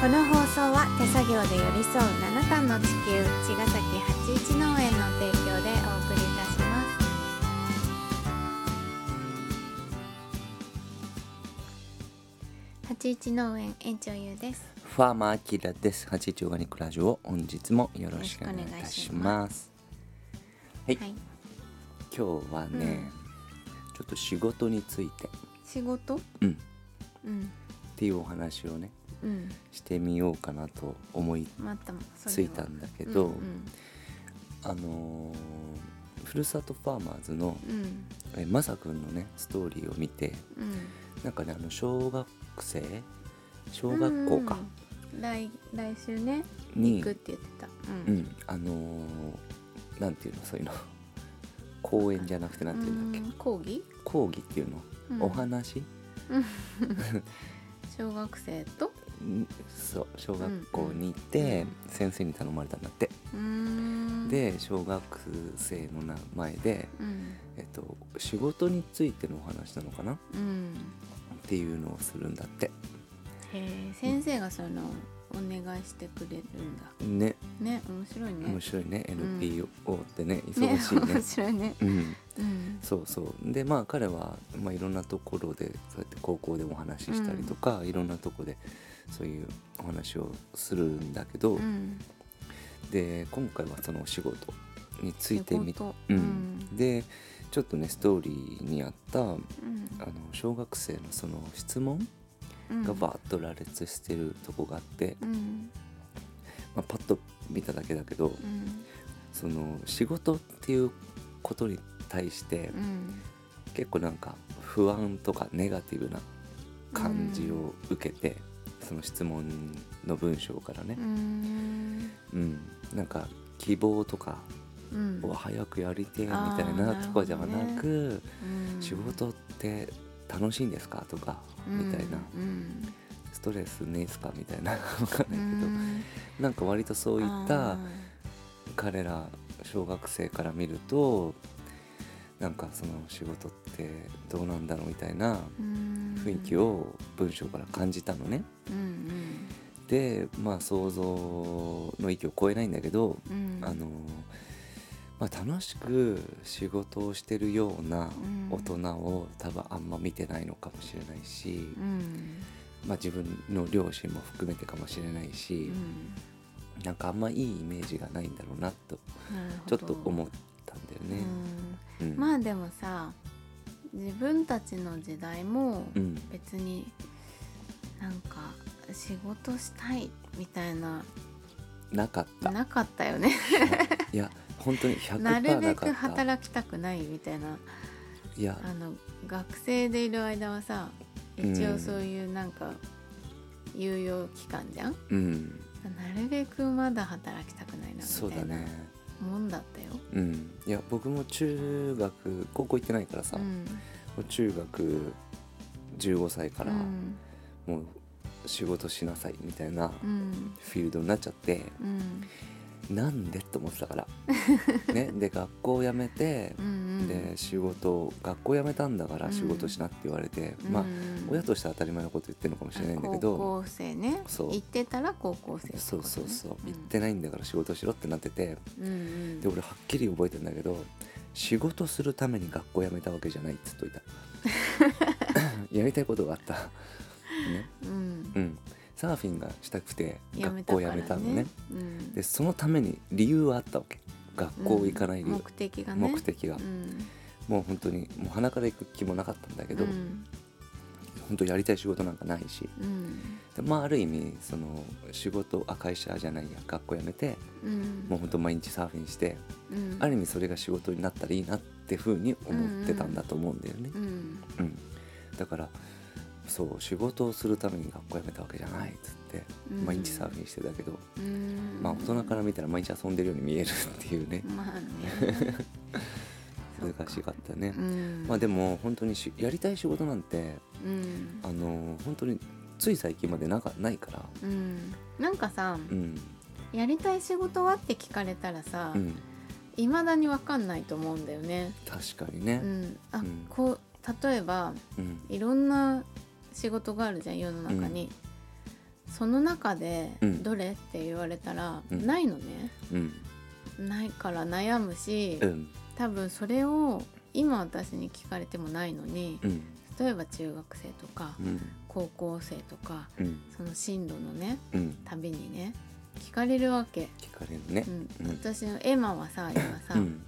この放送は手作業で寄り添う七段の地球茅ヶ崎八一農園の提供でお送りいたします。八一農園園長ゆうです。ファーマーアキラです。八一オーガニックラジオ本日もよろしくお願いいたします。はい、はい。今日はね、ちょっと仕事について、仕事？うん、うん。っていうお話をねうんしてみようかなと思いついたんだけど、うんあのーふるさとファーマーズのうん。えまさくんのねストーリーを見てうん。なんかねあの小学生小学校か、うん。来来週ねに行くって言ってた。ううん。んあのーなんていうのそういうの。公演じゃなくてなんていうんだっけ。うん。講義？講義っていうの、うん。お話？小学生と？んそう小学校に行って、先生に頼まれたんだって、うーん。で小学生のな前で、うん。えっと、仕事についてのお話なのかな？っうん。ていうのをするんだって。へえ先生がそのをお願いしてくれるんだ。ね。ね面白いね。面白いね。うん。NPO ってねね忙しいね。面白いね。うん、うん。そうそう。でまあ彼は、まあ、いろんなところでそうやって高校でもお話ししたりとか、いろんなとこでそういうお話をするんだけど、うん。で今回はそのお仕事についてみ仕事。ううん。んでちょっとねストーリーにあったあのうん小学生のその質問うん。がバーッと羅列してるとこがあって、うん。まあ、パッと見ただけだけどうん。その仕事っていうことに対してうん。結構なんか不安とかネガティブな感じを受けて、その質問の文章からね。う、ん。うん、なんか希望とかうん。を早くやりてえみたいなとかではななく、うん。仕事って楽しいんですかとか、みたいな。うん。ストレスねえっすかみたいな。わかんうないけど、ん。なんか割とそういったあ彼ら小学生から見るとなんかその仕事ってどうなんだろうみたいな雰囲気を文章から感じたのね。うんでまあ想像の域を超えないんだけど、うん。うんあのまあ、楽しく仕事をしてるようなうん。大人を多分あんま見てないのかもしれないし、うん。まあ、自分の両親も含めてかもしれないし、なんかあんまいいイメージがないんだろうなとちょっと思ったんだよね。うん。まあでもさ自分たちの時代もうん別になんか仕事したいみたいななかった。なかったよね いや本当に100%なるべく。働きたくないみたいないやあの学生でいる間はさ一応そういうなんか猶予期間じゃん、うんなるべくまだ働きたくないなみたいなそうだね。もんだったよ。うん。いや僕も中学高校行ってないからさ、もうん。う中学15歳からうん。もう仕事しなさいみたいなうん。フィールドになっちゃって、うん。なんで？と思ってたから。ね、で学校辞めてう、んで仕事学校辞めたんだから仕事しなって言われて、うん。まあ親としては当たり前のこと言ってるのかもしれないんだけど高校生ね。そう。行ってたら高校生そうそうそう、行ってないんだから仕事しろってなってて。で俺はっきり覚えてんだけど仕事するために学校辞めたわけじゃないっつっといた。やりたいことがあった。ね。うん。うん。サーフィンがしたくて学校辞めたのね。うん。でそのために理由はあったわけ学校行かない理由、目的がね。目的が、うん。もう本当にもう鼻から行く気もなかったんだけど、うん。本当やりたい仕事なんかないし。うん。でまあある意味その仕事あ会社じゃないや学校辞めてうん。もう本当毎日サーフィンして、うん。ある意味それが仕事になったらいいなってふうに思ってたんだと思うんだよね、うん。うん。だからそう仕事をするために学校辞めたわけじゃないっつって、うん。毎日サーフィンしてたけど、うん。まあ大人から見たら毎日遊んでるように見えるっていうね。まあね。難しかったね、うん。まあでも本当にしやりたい仕事なんてうん。あの本当につい最近までなんかないから。うん。なんかさうん。やりたい仕事はって聞かれたらさうん。いまだに分かんないと思うんだよね。確かにねうん、あ、うんこう例えばうんいろんな仕事があるじゃん世の中に。その中でうん。どれって言われたら、うん。ないのね。うん。ないから悩むし、うん。多分それを今私に聞かれてもないのにうん。例えば中学生とかうん。高校生とかうん。その進路のねうん。旅にね聞かれるわけ、聞かれるね。うん。うん。私のエマはさ今さ、うん。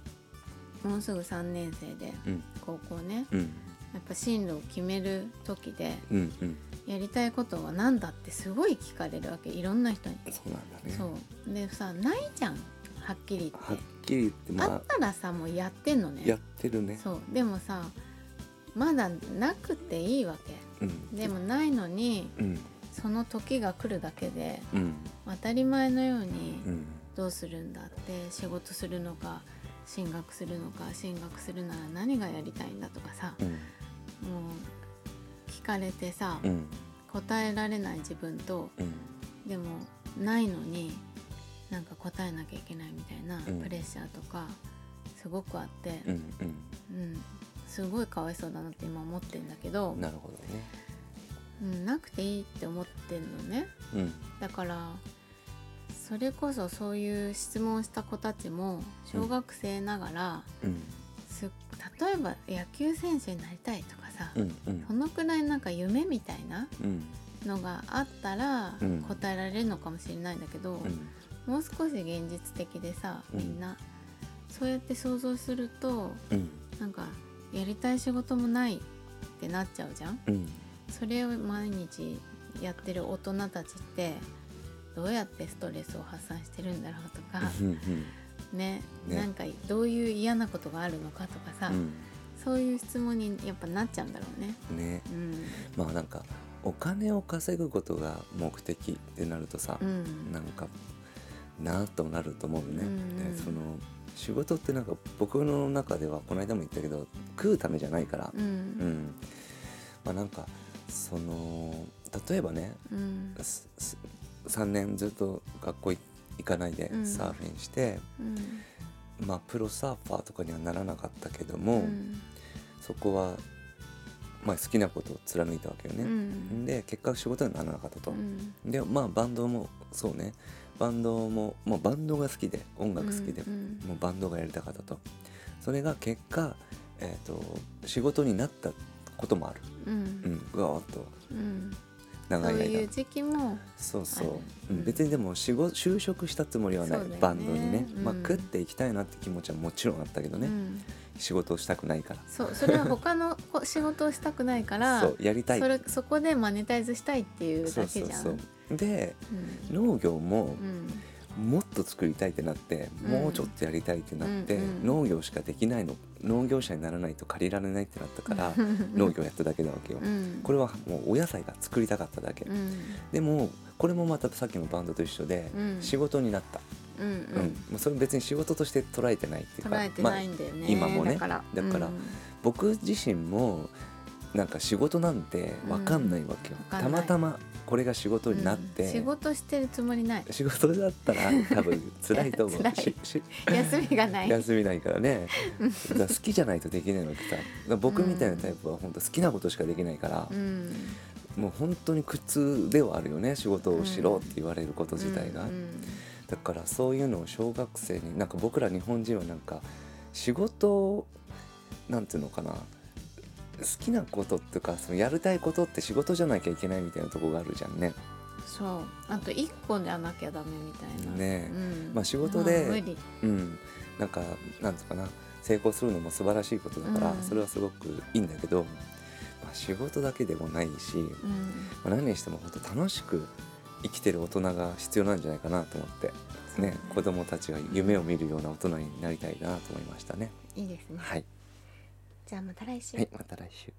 もうすぐ3年生でうん。高校ね。うんやっぱ進路を決める時でうんうん。やりたいことは何だってすごい聞かれるわけ。いろんな人に。そうなんだね。そう。でさないじゃん。はっきりはっ言って、きり言ってまあ。ったらさもうやってんのね。あやってるね。そう。でもさまだなくていいわけ。うん。でもないのにうん。その時が来るだけでうん。当たり前のようにうん。どうするんだって仕事するのか進学するのか進学するなら何がやりたいんだとかさうんもう聞かれてさうん。答えられない自分とうん。でもないのになんか答えなきゃいけないみたいなうん。プレッシャーとかすごくあって、うんうん。すごいかわいそうだなって今思ってんだけどうん、なるほどね。うん、なくていいって思ってんのね。うん。だからそれこそそういう質問した子たちも小学生ながら、例えば野球選手になりたいとかさ、うんうん。そのくらいなんか夢みたいなうん。のがあったらうん。答えられるのかもしれないんだけど、うん。もう少し現実的でさうん。みんな、そうやって想像するとうん。なんかやりたい仕事もないってなっちゃうじゃん。うん。それを毎日やってる大人たちってどうやってストレスを発散してるんだろうとかねね。なんかどういう嫌なことがあるのかとかさ、うんそういう質問にやっぱなっちゃうんだろうね。ね。うん。まあなんかお金を稼ぐことが目的ってなるとさ、うん。なんかなとなると思うね、うん。うんでその仕事ってなんか僕の中ではこの間も言ったけど食うためじゃないから。ううん。ん、まあなんかその例えばねうん。すす3年ずっと学校い行かないでうん。サーフィンして、うんまあプロサーファーとかにはならなかったけどうも、ん。そこは、まあ、好きなことを貫いたわけようね。ん。で結果仕事にはならなかったと。うん。でまあバンドもそうね。バンドももうバンドが好きで音楽好きで、うん。もうバンドがやりたかったと。それが結果、えー、と仕事になったこともある、うん。うん、うわーっと。うん長い間。そういう時期もそうそう。うんうん。別にでも仕事就職したつもりはない、ね。バンドにね、まあ、うん食っていきたいなって気持ちはもちろんあったけどね、うん。仕事をしたくないから。そうそれは他のこ仕事をしたくないから そうやりたい。それそこでマネタイズしたいっていうそうそうだけじゃん。そう。でうん。農業もうんもっと作りたいってなって、うん。もうちょっとやりたいってなって、うんうん。農業しかできないの農業者にならないと借りられないってなったから 農業やっただけなわけよ、うん。これはもうお野菜が作りたかっただけ、うん。でもこれもまたさっきのバンドと一緒で、うん。仕事になった、うんううん。それ別に仕事として捉えてないっていうか捉えてないんだよね、今もね。だから。だから僕自身もなんか仕事なんて分かんないわけよ、うんたまたまこれが仕事になっうん。て、仕事してるつもりない。仕事だったら 多分辛いと思う。休みがない。休みないからね。だから好きじゃないとできないわけさ。僕みたいなタイプは本当好きなことしかできないからう、ん。もう本当に苦痛ではあるよね。仕事をしろって言われること自体が、うん。だからそういうのを小学生になんか僕ら日本人はなんか仕事をなんていうのかな。好きなことっていうかそのやりたいことって仕事じゃなきゃいけないみたいなとこがあるじゃんね。そう。あと一個じゃなきゃダメみたいな。ねうん。まあ仕事で無理。うん、なんかなんつうかな。成功するのも素晴らしいことだから、うん。それはすごくいいんだけど、まあ、仕事だけでもないし、うん。まあ、何にしても本当楽しく生きてる大人が必要なんじゃないかなと思って、ね、子供たちが夢を見るような大人になりたいなと思いましたね。いいですね。はい、じゃあまた来週はい、また来週。